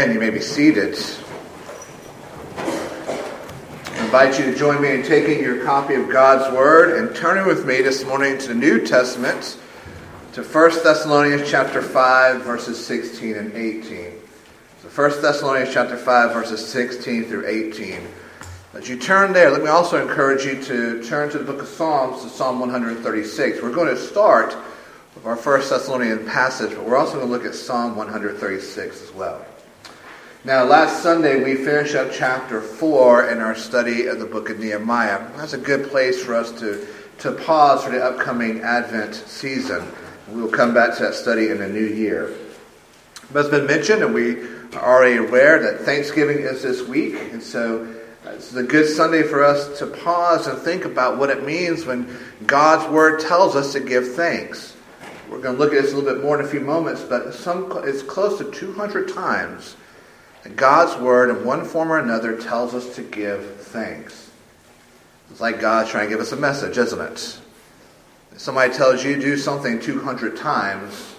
Amen. You may be seated. I invite you to join me in taking your copy of God's Word and turning with me this morning to the New Testament, to 1 Thessalonians chapter 5, verses 16 and 18. So 1 Thessalonians chapter 5, verses 16 through 18. As you turn there, let me also encourage you to turn to the book of Psalms, to Psalm 136. We're going to start with our First Thessalonian passage, but we're also going to look at Psalm 136 as well. Now, last Sunday we finished up chapter 4 in our study of the book of Nehemiah. That's a good place for us to, to pause for the upcoming Advent season. We will come back to that study in the new year. But it's been mentioned, and we are already aware that Thanksgiving is this week, and so uh, it's a good Sunday for us to pause and think about what it means when God's Word tells us to give thanks. We're going to look at this a little bit more in a few moments, but some, it's close to 200 times God's word, in one form or another, tells us to give thanks. It's like God trying to give us a message, isn't it? If somebody tells you do something 200 times,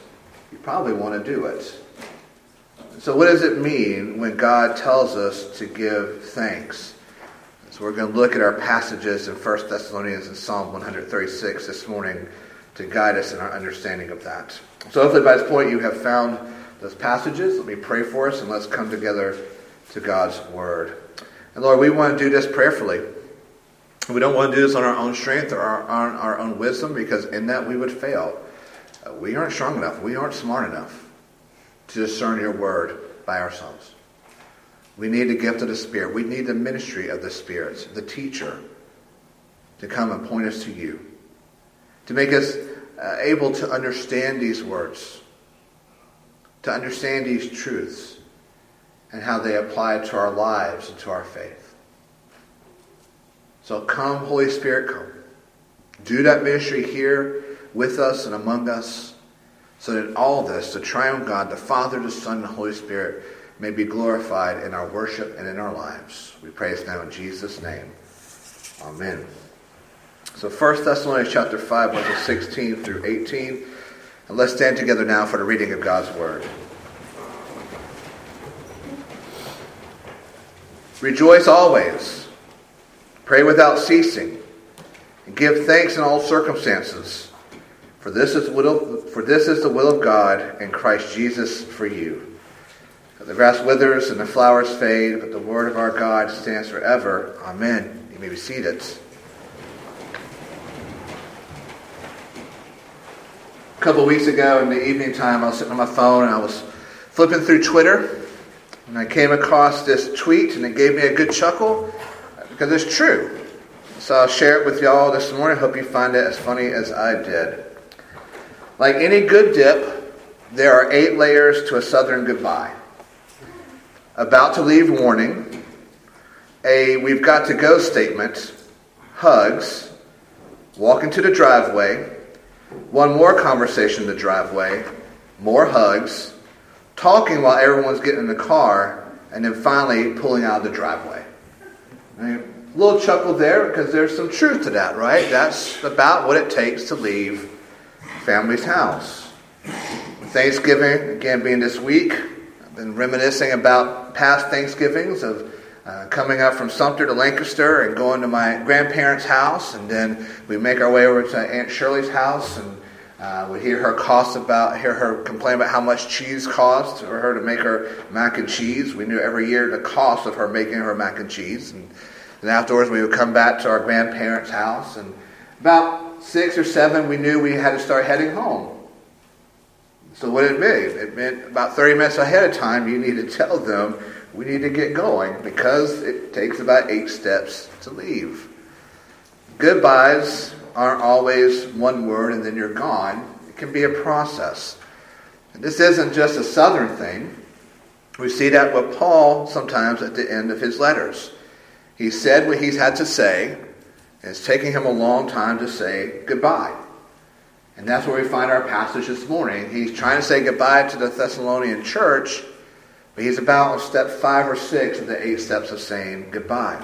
you probably want to do it. So, what does it mean when God tells us to give thanks? So, we're going to look at our passages in 1 Thessalonians and Psalm 136 this morning to guide us in our understanding of that. So, hopefully, by this point, you have found those passages. Let me pray for us and let's come together to God's Word. And Lord, we want to do this prayerfully. We don't want to do this on our own strength or on our own wisdom because in that we would fail. Uh, we aren't strong enough. We aren't smart enough to discern your Word by ourselves. We need the gift of the Spirit. We need the ministry of the Spirit, the teacher, to come and point us to you, to make us uh, able to understand these words to understand these truths and how they apply to our lives and to our faith. So come, Holy Spirit, come. Do that ministry here with us and among us, so that all this, the triune God, the Father, the Son, and the Holy Spirit, may be glorified in our worship and in our lives. We praise now in Jesus' name. Amen. So 1 Thessalonians chapter 5, verses 16 through 18. And let's stand together now for the reading of God's Word. Rejoice always. Pray without ceasing. And give thanks in all circumstances. For this is, the will, for this is the will of God in Christ Jesus for you. The grass withers and the flowers fade, but the word of our God stands forever. Amen. You may be seated. A couple weeks ago in the evening time, I was sitting on my phone and I was flipping through Twitter, and I came across this tweet, and it gave me a good chuckle because it's true. So I'll share it with y'all this morning. Hope you find it as funny as I did. Like any good dip, there are eight layers to a southern goodbye. About to leave warning, a we've got to go statement, hugs, walk into the driveway, one more conversation in the driveway, more hugs, talking while everyone's getting in the car, and then finally pulling out of the driveway. A little chuckle there because there's some truth to that, right? That's about what it takes to leave family's house. Thanksgiving, again, being this week, I've been reminiscing about past Thanksgivings of uh, coming up from Sumter to Lancaster and going to my grandparents' house, and then we make our way over to Aunt Shirley's house, and uh, we hear her cost about, hear her complain about how much cheese cost for her to make her mac and cheese. We knew every year the cost of her making her mac and cheese, and then afterwards we would come back to our grandparents' house, and about six or seven, we knew we had to start heading home. So what did it mean? It meant about 30 minutes ahead of time, you need to tell them we need to get going because it takes about eight steps to leave. Goodbyes aren't always one word and then you're gone. It can be a process. And this isn't just a southern thing. We see that with Paul sometimes at the end of his letters. He said what he's had to say, and it's taking him a long time to say goodbye. And that's where we find our passage this morning. He's trying to say goodbye to the Thessalonian church, but he's about on step five or six of the eight steps of saying goodbye.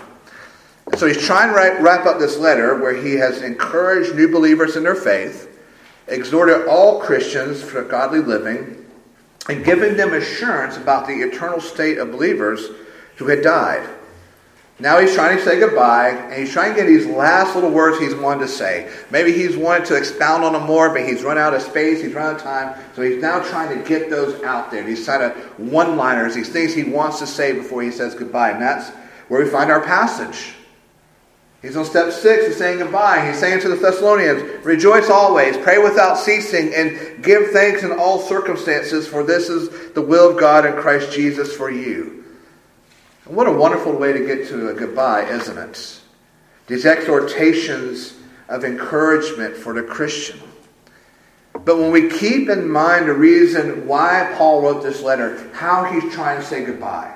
So he's trying to wrap up this letter where he has encouraged new believers in their faith, exhorted all Christians for godly living, and giving them assurance about the eternal state of believers who had died. Now he's trying to say goodbye, and he's trying to get these last little words he's wanted to say. Maybe he's wanted to expound on them more, but he's run out of space, he's run out of time, so he's now trying to get those out there. These kind of one-liners, these things he wants to say before he says goodbye, and that's where we find our passage. He's on step six, he's saying goodbye. He's saying to the Thessalonians, Rejoice always, pray without ceasing, and give thanks in all circumstances, for this is the will of God in Christ Jesus for you. And what a wonderful way to get to a goodbye, isn't it? These exhortations of encouragement for the Christian. But when we keep in mind the reason why Paul wrote this letter, how he's trying to say goodbye,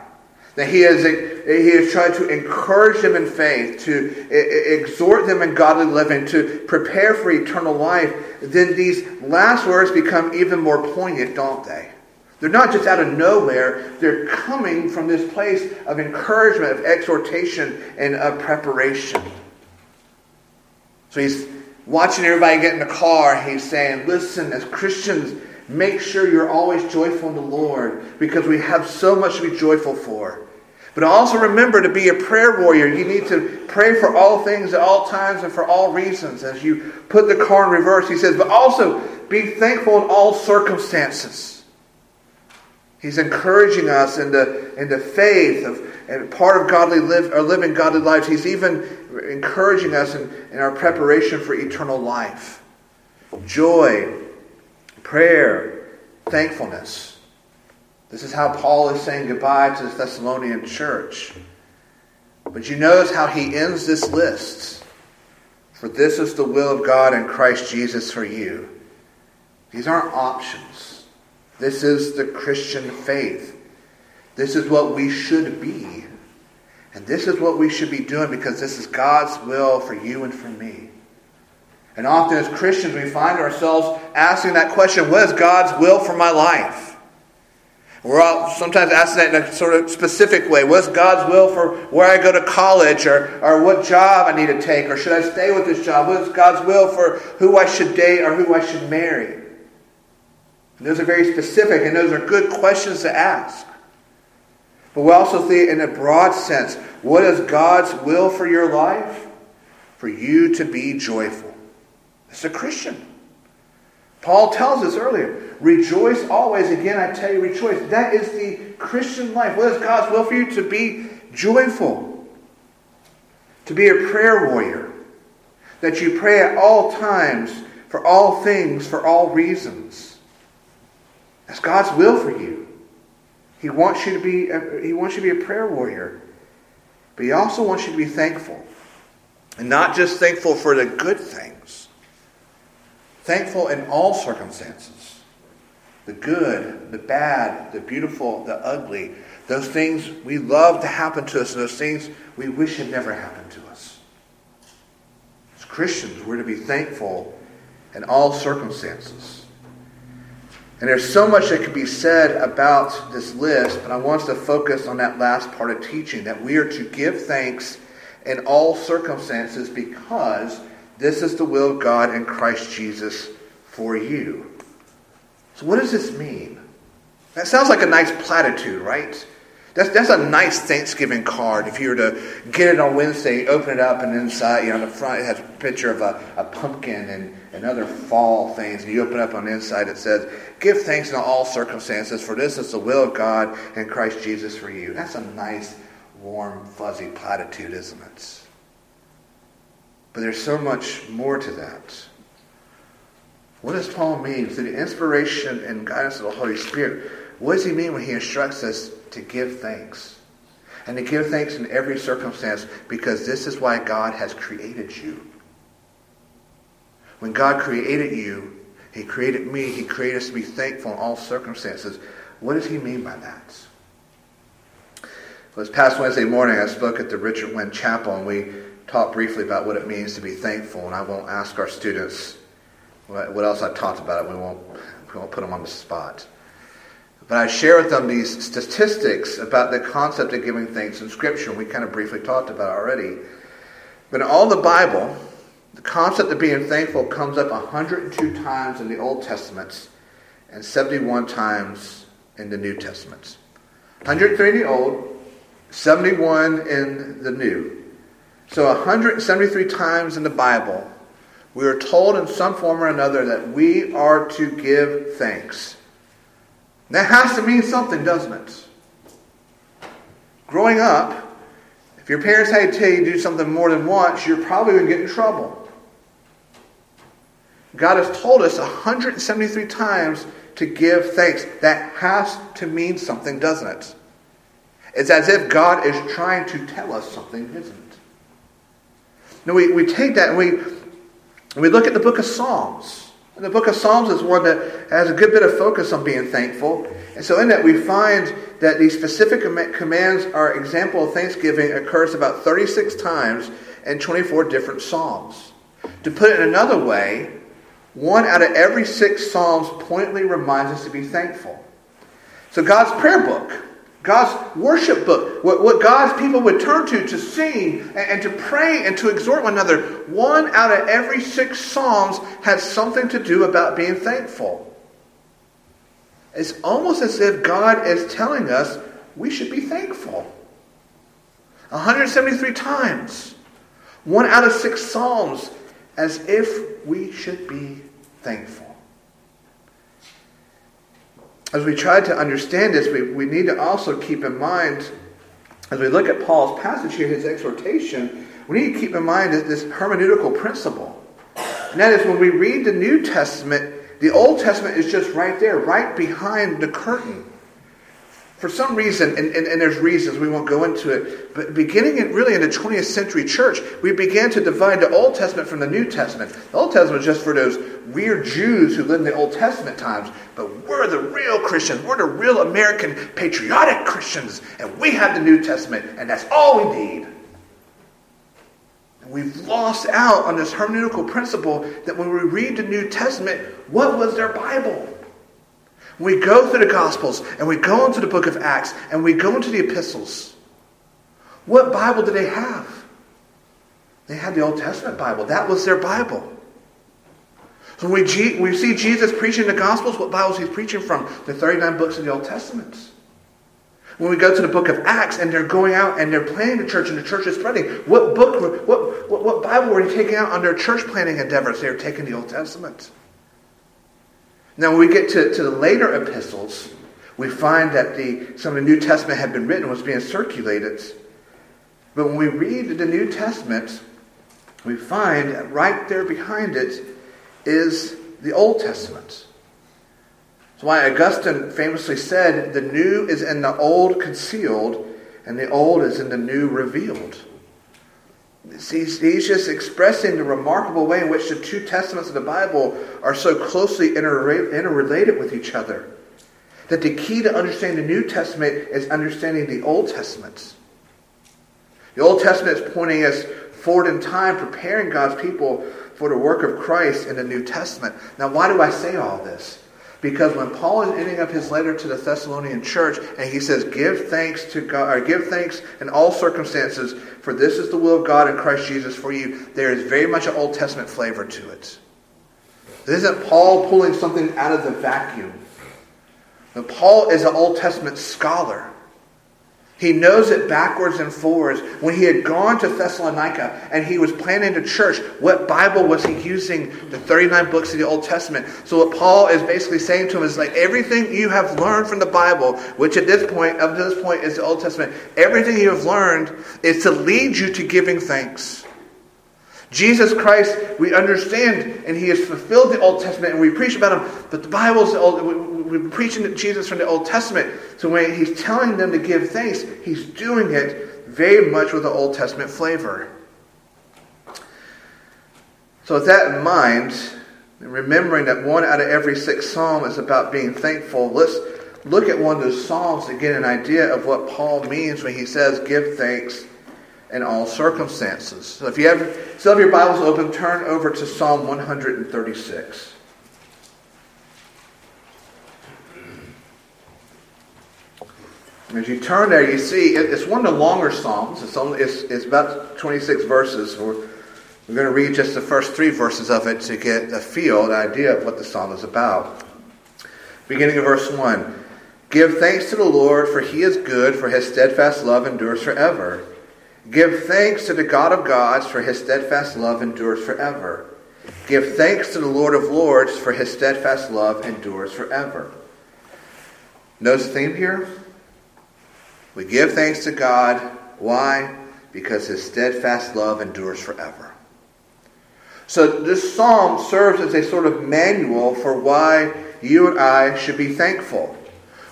that he has, he has tried to encourage them in faith, to exhort them in godly living, to prepare for eternal life, then these last words become even more poignant, don't they? They're not just out of nowhere, they're coming from this place of encouragement, of exhortation, and of preparation. So he's watching everybody get in the car. He's saying, Listen, as Christians, make sure you're always joyful in the Lord because we have so much to be joyful for. But also remember to be a prayer warrior. You need to pray for all things at all times and for all reasons. As you put the car in reverse, he says, but also be thankful in all circumstances. He's encouraging us in the, in the faith of and part of godly live, or living godly lives. He's even encouraging us in, in our preparation for eternal life. Joy, prayer, thankfulness. This is how Paul is saying goodbye to the Thessalonian church. But you notice how he ends this list. For this is the will of God in Christ Jesus for you. These aren't options. This is the Christian faith. This is what we should be. And this is what we should be doing because this is God's will for you and for me. And often as Christians, we find ourselves asking that question what is God's will for my life? We're all sometimes asking that in a sort of specific way. What's God's will for where I go to college or, or what job I need to take or should I stay with this job? What's God's will for who I should date or who I should marry? And those are very specific and those are good questions to ask. But we also see in a broad sense, what is God's will for your life? For you to be joyful. As a Christian. Paul tells us earlier, rejoice always. Again, I tell you, rejoice. That is the Christian life. What is God's will for you? To be joyful, to be a prayer warrior, that you pray at all times, for all things, for all reasons. That's God's will for you. He wants you to be a, he wants you to be a prayer warrior. But he also wants you to be thankful. And not just thankful for the good things, Thankful in all circumstances the good, the bad, the beautiful, the ugly, those things we love to happen to us, and those things we wish had never happened to us. As Christians, we're to be thankful in all circumstances. And there's so much that could be said about this list, but I want us to focus on that last part of teaching that we are to give thanks in all circumstances because this is the will of God in Christ Jesus for you. So, what does this mean? That sounds like a nice platitude, right? That's, that's a nice Thanksgiving card. If you were to get it on Wednesday, open it up, and inside, you know, on the front, it has a picture of a, a pumpkin and, and other fall things. And you open up on the inside, it says, Give thanks in all circumstances, for this is the will of God and Christ Jesus for you. That's a nice, warm, fuzzy platitude, isn't it? But there's so much more to that. What does Paul mean? Through the inspiration and guidance of the Holy Spirit, what does he mean when he instructs us to give thanks? And to give thanks in every circumstance because this is why God has created you. When God created you, he created me, he created us to be thankful in all circumstances. What does he mean by that? Well, this past Wednesday morning, I spoke at the Richard Wynn Chapel, and we talked briefly about what it means to be thankful, and I won't ask our students what else I talked about it. We won't, we won't put them on the spot. But I share with them these statistics about the concept of giving thanks in Scripture. We kind of briefly talked about already. But in all the Bible, the concept of being thankful comes up 102 times in the Old Testament and 71 times in the New Testament. 103 in the Old, 71 in the New. So 173 times in the Bible, we are told in some form or another that we are to give thanks. That has to mean something, doesn't it? Growing up, if your parents had to tell you to do something more than once, you're probably going to get in trouble. God has told us 173 times to give thanks. That has to mean something, doesn't it? It's as if God is trying to tell us something, isn't it? Now we, we take that and we, we look at the book of Psalms. And the book of Psalms is one that has a good bit of focus on being thankful. And so in that we find that these specific commands, are example of thanksgiving, occurs about 36 times in 24 different Psalms. To put it another way, one out of every six Psalms pointedly reminds us to be thankful. So God's prayer book, God's worship book, what, what God's people would turn to to sing and, and to pray and to exhort one another, one out of every six Psalms has something to do about being thankful. It's almost as if God is telling us we should be thankful. 173 times. One out of six Psalms as if we should be thankful. As we try to understand this, we, we need to also keep in mind, as we look at Paul's passage here, his exhortation, we need to keep in mind this hermeneutical principle. And that is when we read the New Testament, the Old Testament is just right there, right behind the curtain for some reason, and, and, and, there's reasons, we won't go into it, but beginning in, really in the 20th century church, we began to divide the Old Testament from the New Testament. The Old Testament was just for those weird Jews who lived in the Old Testament times, but we're the real Christians. We're the real American patriotic Christians, and we have the New Testament, and that's all we need. And we've lost out on this hermeneutical principle that when we read the New Testament, what was their Bible? We go through the Gospels and we go into the book of Acts and we go into the epistles. What Bible do they have? They had the Old Testament Bible. That was their Bible. So we, we see Jesus preaching the Gospels, what Bibles he's preaching from? The 39 books of the Old Testament. When we go to the book of Acts and they're going out and they're planting the church and the church is spreading, what book, what, what, what Bible were they taking out on their church planting endeavors? They were taking the Old Testament. Now, when we get to, to the later epistles, we find that the, some of the New Testament had been written, was being circulated. But when we read the New Testament, we find right there behind it is the Old Testament. That's why Augustine famously said, The new is in the old concealed, and the old is in the new revealed. He's, he's just expressing the remarkable way in which the two testaments of the Bible are so closely interrelated with each other. That the key to understanding the New Testament is understanding the Old Testament. The Old Testament is pointing us forward in time, preparing God's people for the work of Christ in the New Testament. Now, why do I say all this? Because when Paul is ending up his letter to the Thessalonian church and he says, Give thanks to God, or give thanks in all circumstances, for this is the will of God in Christ Jesus for you, there is very much an Old Testament flavor to it. This isn't Paul pulling something out of the vacuum. Now, Paul is an Old Testament scholar. He knows it backwards and forwards. When he had gone to Thessalonica and he was planning a church, what Bible was he using? The 39 books of the Old Testament. So what Paul is basically saying to him is like everything you have learned from the Bible, which at this point, up to this point is the Old Testament, everything you have learned is to lead you to giving thanks. Jesus Christ, we understand, and He has fulfilled the Old Testament, and we preach about Him. But the Bible's uh, old. We're preaching Jesus from the Old Testament. So when He's telling them to give thanks, He's doing it very much with the Old Testament flavor. So with that in mind, remembering that one out of every six psalm is about being thankful, let's look at one of those psalms to get an idea of what Paul means when he says, "Give thanks." In all circumstances. So if you have still have your Bibles open, turn over to Psalm 136. As you turn there, you see it's one of the longer Psalms. It's, only, it's, it's about 26 verses. We're, we're going to read just the first three verses of it to get a feel, an idea of what the Psalm is about. Beginning of verse 1 Give thanks to the Lord, for he is good, for his steadfast love endures forever. Give thanks to the God of gods, for his steadfast love endures forever. Give thanks to the Lord of lords, for his steadfast love endures forever. Notice the theme here? We give thanks to God. Why? Because his steadfast love endures forever. So this psalm serves as a sort of manual for why you and I should be thankful.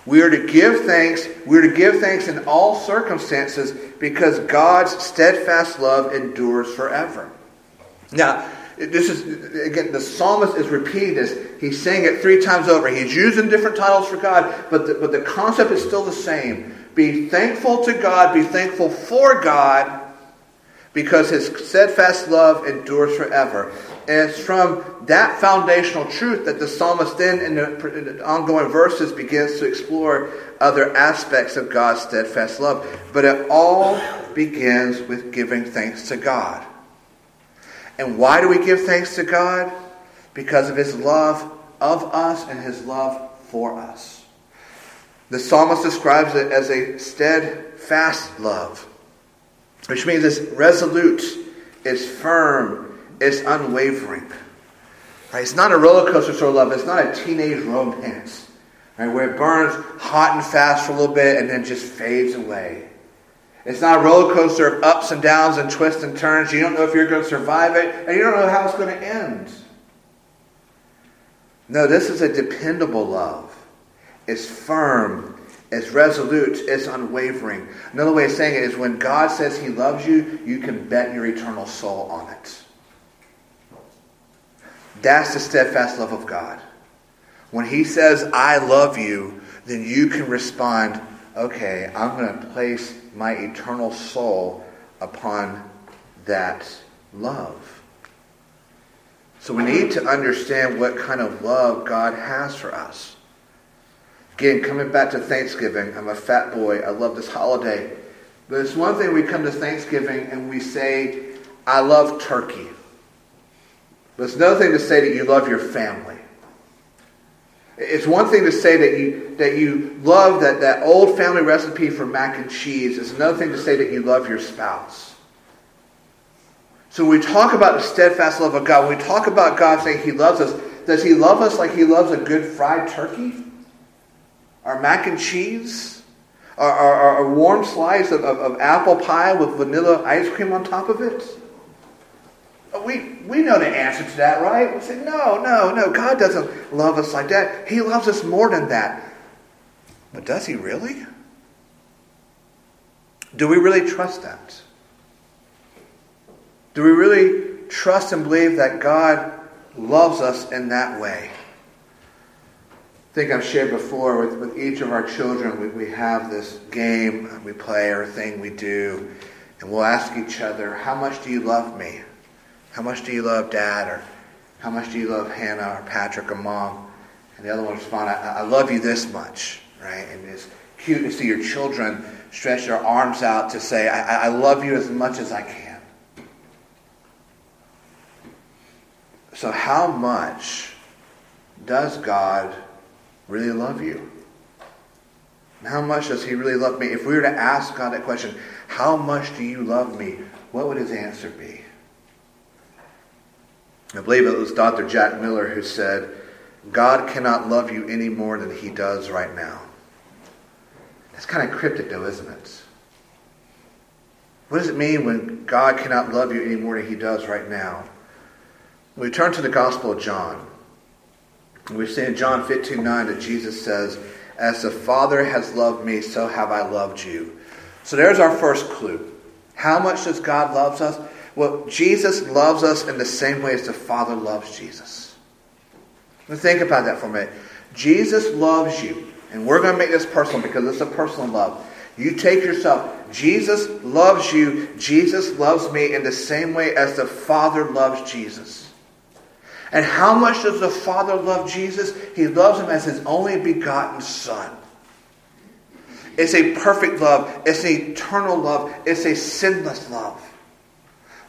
We are to give thanks. We are to give thanks in all circumstances because God's steadfast love endures forever. Now, this is again the psalmist is repeating this. He's saying it three times over. He's using different titles for God, but the, but the concept is still the same. Be thankful to God. Be thankful for God because His steadfast love endures forever. And it's from that foundational truth that the psalmist then, in the, in the ongoing verses, begins to explore other aspects of God's steadfast love. But it all begins with giving thanks to God. And why do we give thanks to God? Because of His love of us and His love for us. The psalmist describes it as a steadfast love, which means it's resolute, it's firm, it's unwavering. Right? It's not a roller coaster sort of love. It's not a teenage romance, right? Where it burns hot and fast for a little bit and then just fades away. It's not a roller coaster of ups and downs and twists and turns. You don't know if you're going to survive it, and you don't know how it's going to end. No, this is a dependable love. It's firm. It's resolute. It's unwavering. Another way of saying it is when God says He loves you, you can bet your eternal soul on it. That's the steadfast love of God. When He says, I love you, then you can respond, okay, I'm going to place my eternal soul upon that love. So we need to understand what kind of love God has for us. Again, coming back to Thanksgiving, I'm a fat boy. I love this holiday. But it's one thing we come to Thanksgiving and we say, I love turkey. But it's another thing to say that you love your family. It's one thing to say that you, that you love that, that old family recipe for mac and cheese. It's another thing to say that you love your spouse. So when we talk about the steadfast love of God, when we talk about God saying He loves us, does He love us like He loves a good fried turkey? Our mac and cheese? Our, warm slice of, of, of apple pie with vanilla ice cream on top of it? Oh, we, we know the answer to that, right? We say, no, no, no. God doesn't love us like that. He loves us more than that. But does He really? Do we really trust that? Do we really trust and believe that God loves us in that way? I think I've shared before with, with each of our children, we, we have this game we play or thing we do, and we'll ask each other, How much do you love me? How much do you love dad? Or how much do you love Hannah or Patrick or mom? And the other one respond, I, I love you this much, right? And it's cute to see your children stretch their arms out to say, I, I love you as much as I can. So, how much does God really love you? How much does He really love me? If we were to ask God that question, how much do you love me? What would His answer be? I believe it was Dr. Jack Miller who said, God cannot love you any more than he does right now. That's kind of cryptic, though, isn't it? What does it mean when God cannot love you any more than he does right now? We turn to the Gospel of John. We see in John 15 9 that Jesus says, As the Father has loved me, so have I loved you. So there's our first clue. How much does God love us? Well, Jesus loves us in the same way as the Father loves Jesus. Think about that for a minute. Jesus loves you. And we're going to make this personal because it's a personal love. You take yourself. Jesus loves you. Jesus loves me in the same way as the Father loves Jesus. And how much does the Father love Jesus? He loves him as his only begotten Son. It's a perfect love. It's an eternal love. It's a sinless love.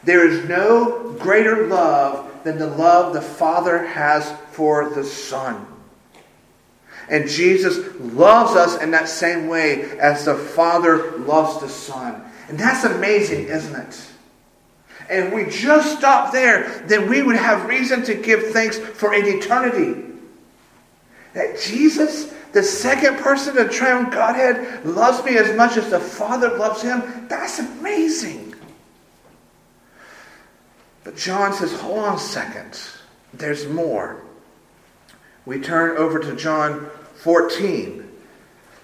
There is no greater love than the love the Father has for the Son. And Jesus loves us in that same way as the Father loves the Son. And that's amazing, isn't it? And if we just stop there, then we would have reason to give thanks for an eternity. That Jesus, the second person of the triune Godhead, loves me as much as the Father loves him. That's amazing. But John says, hold on a second. There's more. We turn over to John 14.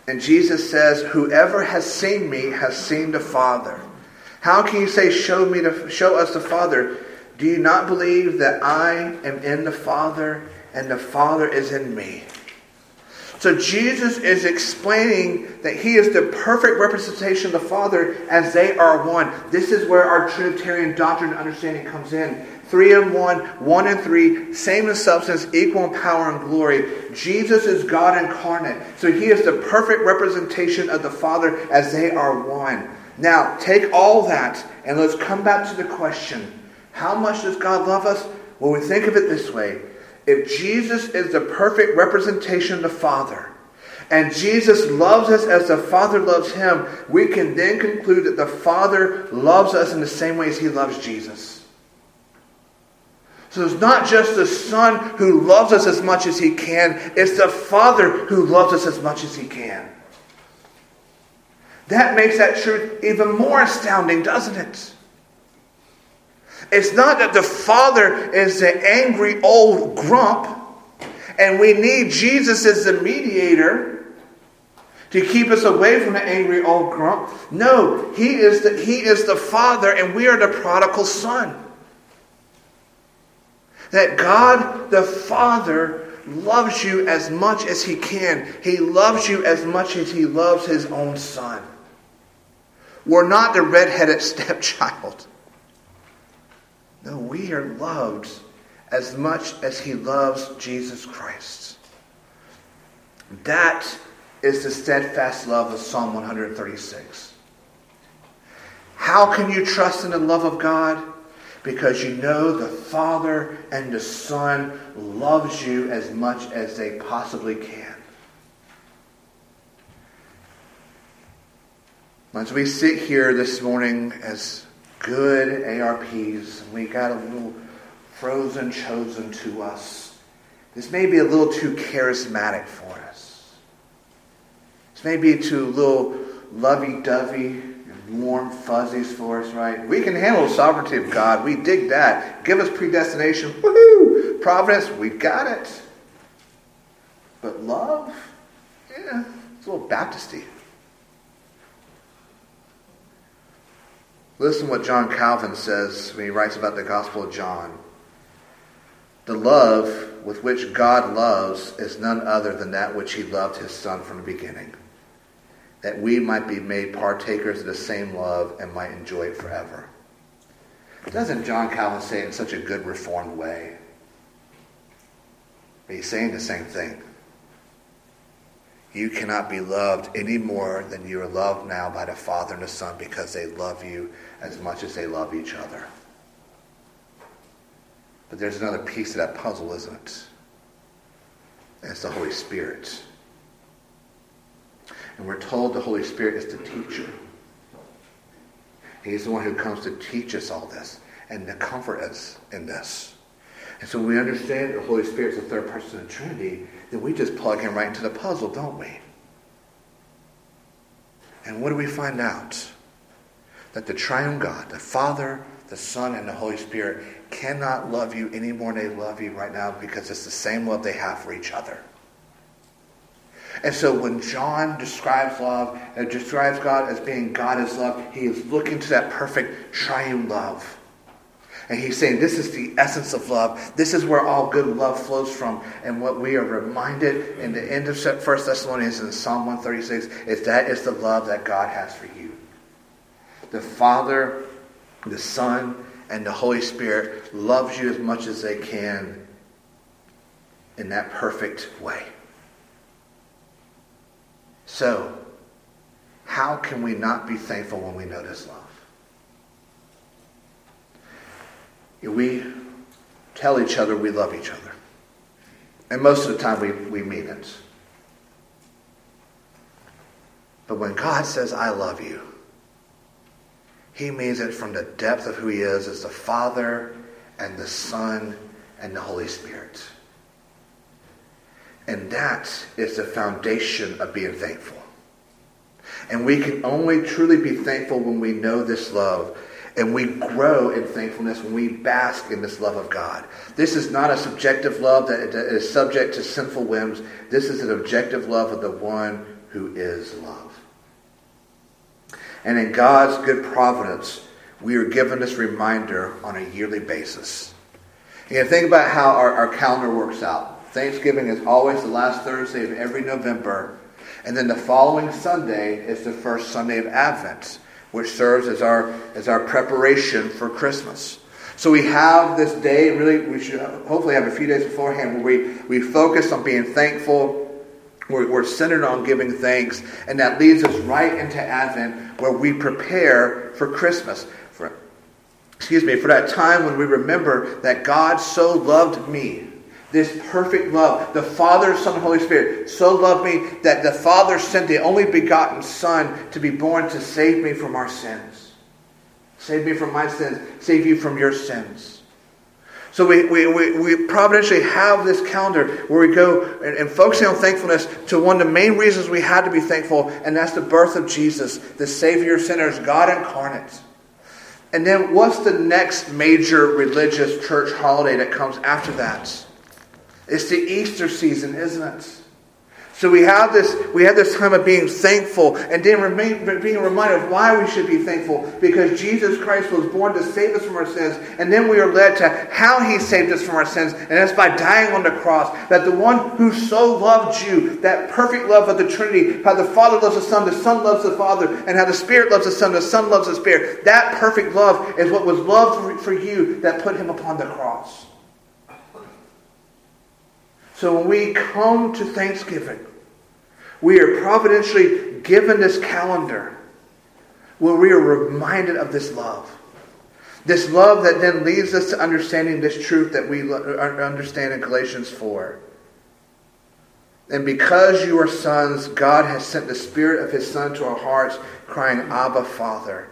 And Jesus says, Whoever has seen me has seen the Father. How can you say, Show me to show us the Father? Do you not believe that I am in the Father and the Father is in me? So Jesus is explaining that he is the perfect representation of the Father as they are one. This is where our Trinitarian doctrine and understanding comes in. Three and one, one and three, same in substance, equal in power and glory. Jesus is God incarnate. So he is the perfect representation of the Father as they are one. Now, take all that and let's come back to the question how much does God love us? Well, we think of it this way if Jesus is the perfect representation of the Father, and Jesus loves us as the Father loves him, we can then conclude that the Father loves us in the same way as he loves Jesus. So it's not just the Son who loves us as much as he can, it's the Father who loves us as much as he can. That makes that truth even more astounding, doesn't it? It's not that the Father is the angry old grump and we need Jesus as the mediator to keep us away from the angry old grump. No, he is the, he is the Father and we are the prodigal son. That God the Father loves you as much as he can. He loves you as much as he loves his own son. We're not the redheaded stepchild. No, we are loved as much as he loves Jesus Christ. That is the steadfast love of Psalm 136. How can you trust in the love of God? Because you know the Father and the Son loves you as much as they possibly can. As we sit here this morning as good ARPs. We got a little frozen chosen to us. This may be a little too charismatic for us. This may be too little lovey-dovey and warm fuzzies for us, right? We can handle the sovereignty of God. We dig that. Give us predestination. Woohoo! Providence, we got it. But love? Yeah, it's a little Baptisty. Listen what John Calvin says when he writes about the Gospel of John. The love with which God loves is none other than that which he loved his Son from the beginning, that we might be made partakers of the same love and might enjoy it forever. Doesn't John Calvin say it in such a good reformed way? But he's saying the same thing. You cannot be loved any more than you are loved now by the Father and the Son because they love you as much as they love each other. But there's another piece to that puzzle, isn't it? It's the Holy Spirit. And we're told the Holy Spirit is the teacher. He's the one who comes to teach us all this and to comfort us in this. And so we understand the Holy Spirit is the third person of the Trinity, then we just plug him right into the puzzle, don't we? And what do we find out? That the triune God, the Father, the Son, and the Holy Spirit cannot love you any more than they love you right now because it's the same love they have for each other. And so when John describes love and describes God as being God is love, he is looking to that perfect triune love. And he's saying this is the essence of love. This is where all good love flows from. And what we are reminded in the end of 1 Thessalonians in Psalm 136 is that is the love that God has for you. The Father, the Son, and the Holy Spirit loves you as much as they can in that perfect way. So, how can we not be thankful when we know this love? We tell each other we love each other. And most of the time we, we mean it. But when God says, I love you, he means it from the depth of who he is as the Father and the Son and the Holy Spirit. And that is the foundation of being thankful. And we can only truly be thankful when we know this love. And we grow in thankfulness when we bask in this love of God. This is not a subjective love that is subject to sinful whims. This is an objective love of the one who is love. And in God's good providence, we are given this reminder on a yearly basis. You think about how our, our calendar works out. Thanksgiving is always the last Thursday of every November, and then the following Sunday is the first Sunday of Advent, which serves as our, as our preparation for Christmas. So we have this day, really, we should hopefully have a few days beforehand where we, we focus on being thankful. We're, we're centered on giving thanks, and that leads us right into Advent where we prepare for Christmas For, excuse me, for that time when we remember that God so loved me. This perfect love. The Father, Son, Holy Spirit so loved me that the Father sent the only begotten Son to be born to save me from our sins. Save me from my sins. Save you from your sins. So we, we, we, we providentially have this calendar where we go and, and focusing on thankfulness to one of the main reasons we had to be thankful, and that's the birth of Jesus, the Savior of sinners, God incarnate. And then what's the next major religious church holiday that comes after that? It's the Easter season, isn't it? So we have this, we have this time of being thankful and then remain, being reminded of why we should be thankful. Because Jesus Christ was born to save us from our sins. And then we are led to how he saved us from our sins. And that's by dying on the cross. That the one who so loved you, that perfect love of the Trinity, how the Father loves the Son, the Son loves the Father, and how the Spirit loves the Son, the Son loves the Spirit. That perfect love is what was loved for you that put him upon the cross. So when we come to Thanksgiving, we are providentially given this calendar where we are reminded of this love. This love that then leads us to understanding this truth that we uh, understand in Galatians 4. And because you are sons, God has sent the Spirit of His Son to our hearts, crying, Abba, Father.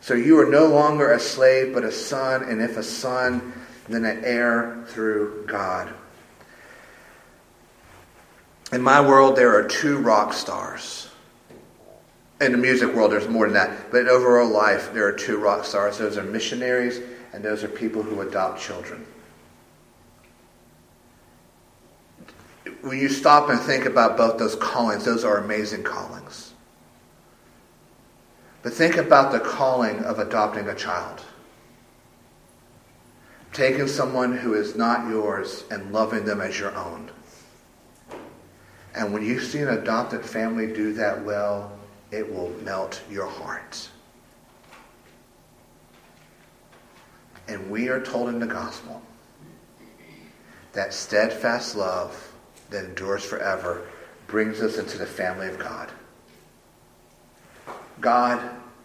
So you are no longer a slave, but a son, and if a son, then an heir through God. In my world, there are two rock stars. In the music world, there's more than that. But in overall life, there are two rock stars. Those are missionaries, and those are people who adopt children. When you stop and think about both those callings, those are amazing callings. But think about the calling of adopting a child. Taking someone who is not yours and loving them as your own. And when you see an adopted family do that well, it will melt your heart. And we are told in the gospel that steadfast love that endures forever brings us into the family of God. God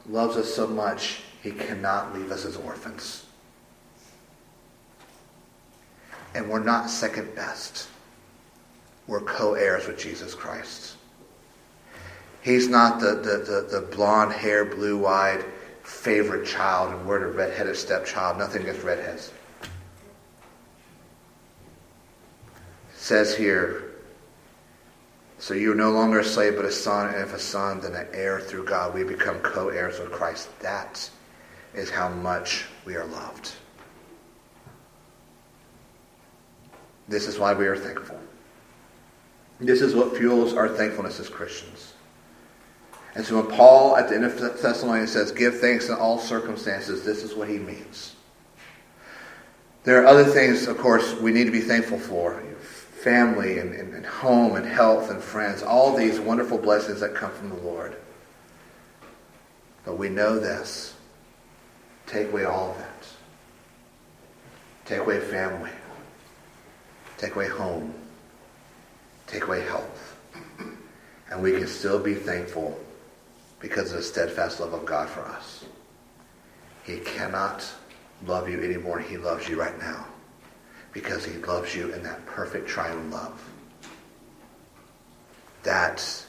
loves us so much, he cannot leave us as orphans. And we're not second best we're co-heirs with Jesus Christ. He's not the, the, the, the blonde hair, blue eyed favorite child, and we're the redheaded stepchild. Nothing against redheads. It says here, so you're no longer a slave but a son, and if a son, then an heir through God. We become co heirs with Christ. That is how much we are loved. This is why we are thankful. This is what fuels our thankfulness as Christians. And so when Paul at the end of Thessalonians says, give thanks in all circumstances, this is what he means. There are other things, of course, we need to be thankful for. Family and, and, and home and health and friends, all these wonderful blessings that come from the Lord. But we know this. Take away all of that. Take away family. Take away home take away health. And we can still be thankful because of the steadfast love of God for us. He cannot love you anymore. He loves you right now because he loves you in that perfect triune love. That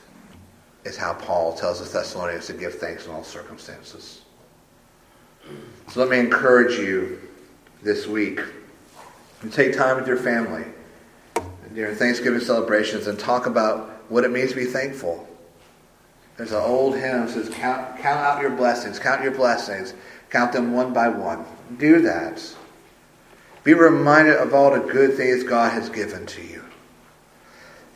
is how Paul tells the Thessalonians to give thanks in all circumstances. So let me encourage you this week to take time with your family during Thanksgiving celebrations and talk about what it means to be thankful. There's an old hymn that says, count, count out your blessings, count your blessings, count them one by one. Do that. Be reminded of all the good things God has given to you.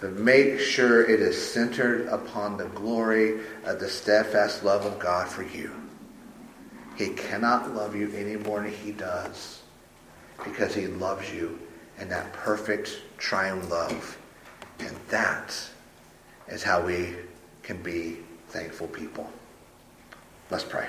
But make sure it is centered upon the glory of the steadfast love of God for you. He cannot love you any more than he does because he loves you in that perfect triune love. And that is how we can be thankful people. Let's pray.